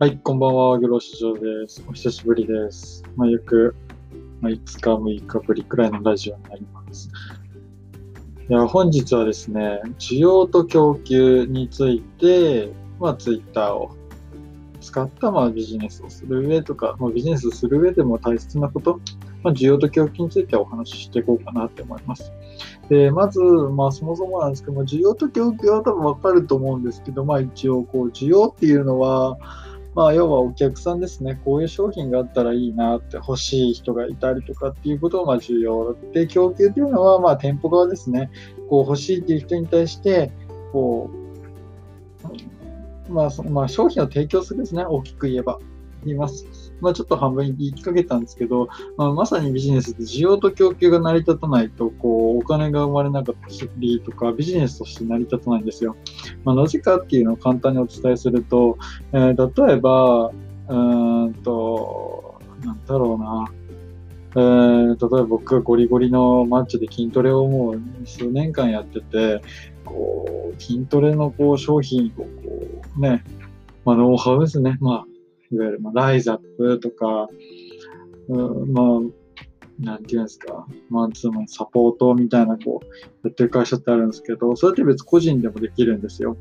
はい、こんばんは、グロ市場です。お久しぶりです。まあ、約、まあ、5日、6日ぶりくらいのラジオになります。いや、本日はですね、需要と供給について、まあ、ツイッターを使ったまあビジネスをする上とか、まあ、ビジネスをする上でも大切なこと、まあ、需要と供給についてお話ししていこうかなって思います。で、まず、まあそもそもなんですけども、需要と供給は多分わかると思うんですけど、まあ一応、こう、需要っていうのは、まあ要はお客さんですね、こういう商品があったらいいなって欲しい人がいたりとかっていうことが重要で、供給っていうのはまあ店舗側ですね、こう欲しいっていう人に対して、こう、まあ、まあ、商品を提供するですね、大きく言えば。言います。まあ、ちょっと半分言いかけたんですけど、まあ、まさにビジネスって需要と供給が成り立たないと、こう、お金が生まれなかったりとか、ビジネスとして成り立たないんですよ。まあ、なぜかっていうのを簡単にお伝えすると、えー、例えば、うーんと、なんだろうな。えー、例えば僕がゴリゴリのマッチで筋トレをもう数年間やってて、こう、筋トレのこう商品をこうね、まあ、ノウハウですね。まあ、いわゆる、まあ、ライズアップとか、うん、まあ、なんていうんですか、マンツーマンサポートみたいな、こう、やってる会社ってあるんですけど、それって別個人でもできるんですよ。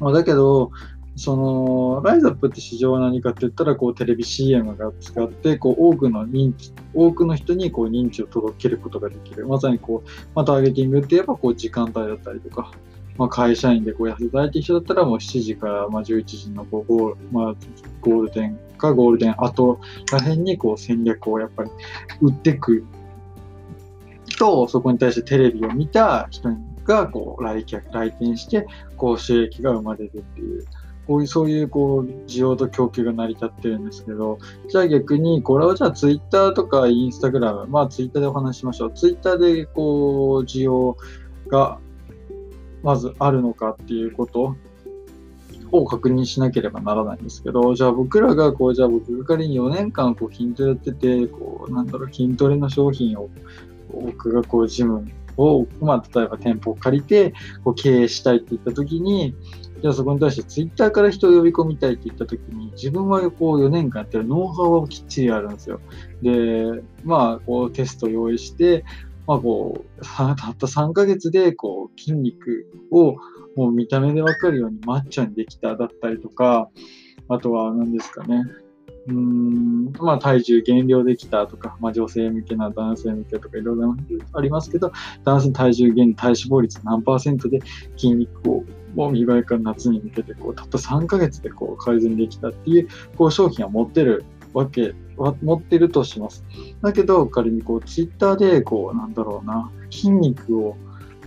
まあ、だけど、その、ライズアップって市場は何かって言ったら、こう、テレビ CM が使って、こう、多くの認知、多くの人に、こう、認知を届けることができる。まさに、こう、まあ、ターゲティングって言えば、こう、時間帯だったりとか、まあ、会社員でこう働いてる人だったらもう7時からまあ11時のこうゴール、まあ、ゴールデンかゴールデン後ら辺にこう戦略をやっぱり打っていくと、そこに対してテレビを見た人がこう来客、来店してこう収益が生まれるっていう。こういう、そういう、こう、需要と供給が成り立ってるんですけど、じゃあ逆に、これをじゃあツイッターとかインスタグラム、まあツイッターでお話ししましょう。ツイッターで、こう、需要がまずあるのかっていうことを確認しなければならないんですけど、じゃあ僕らがこう、じゃあ僕が仮に4年間こう筋トレやってて、こう、なんだろう、筋トレの商品を、僕がこう、ジムを、まあ、例えば店舗を借りて、こう、経営したいって言った時に、じゃあそこに対してツイッターから人を呼び込みたいって言った時に、自分はこう4年間やってるノウハウはきっちりあるんですよ。で、まあ、こうテスト用意して、まあこう、たった3ヶ月でこう筋肉をもう見た目でわかるようにマッチョにできただったりとか、あとは何ですかね。うーん、まあ体重減量できたとか、まあ女性向けな男性向けとかいろいろありますけど、男性体重減、体脂肪率何パーセントで筋肉をもう見栄えから夏に向けてこうたった3ヶ月でこう改善できたっていうこう商品は持ってるわけは持ってるとします。だけど、仮にこう、ツイッターで、こう、なんだろうな、筋肉を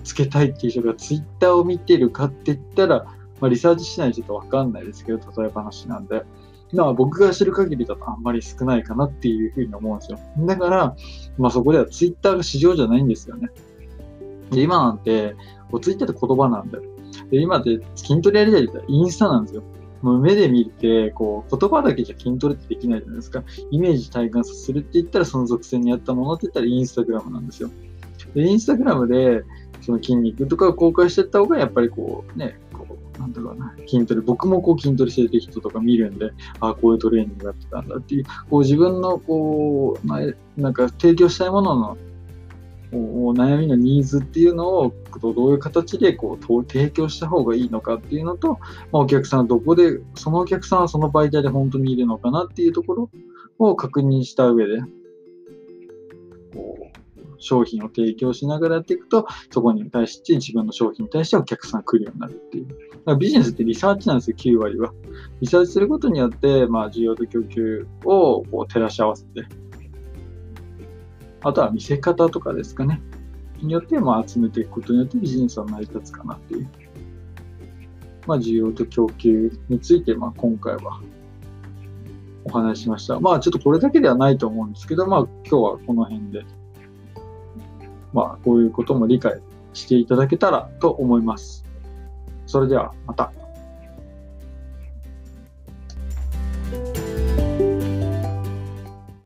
つけたいっていう人がツイッターを見てるかって言ったら、まあ、リサーチしないとちょっとわかんないですけど、例え話なんで。まあ、僕が知る限りだとあんまり少ないかなっていうふうに思うんですよ。だから、まあそこではツイッターが市場じゃないんですよね。で今なんて、ツイッターって言葉なんだよ。で今って筋トレやりたいって言ったらインスタなんですよ。もう目で見て、こう、言葉だけじゃ筋トレってできないじゃないですか。イメージ体感させるって言ったら、その属性に合ったものって言ったらインスタグラムなんですよ。で、インスタグラムで、その筋肉とかを公開していった方が、やっぱりこう、ね、こう、なんだろうな、筋トレ、僕もこう筋トレしてる人とか見るんで、ああ、こういうトレーニングやってたんだっていう、こう自分のこう、なんか提供したいもののお悩みのニーズっていうのをどういう形でこう提供した方がいいのかっていうのと、ま、お客さんはどこで、そのお客さんはその媒体で本当にいるのかなっていうところを確認した上で、こう商品を提供しながらやっていくと、そこに対して自分の商品に対してお客さんが来るようになるっていう。だからビジネスってリサーチなんですよ、9割は。リサーチすることによって、まあ、需要と供給をこう照らし合わせて、あとは見せ方とかですかね。によって、まあ、集めていくことによってビジネスは成り立つかなっていう。まあ、需要と供給について、まあ、今回はお話ししました。まあ、ちょっとこれだけではないと思うんですけど、まあ、今日はこの辺で、まあ、こういうことも理解していただけたらと思います。それでは、また。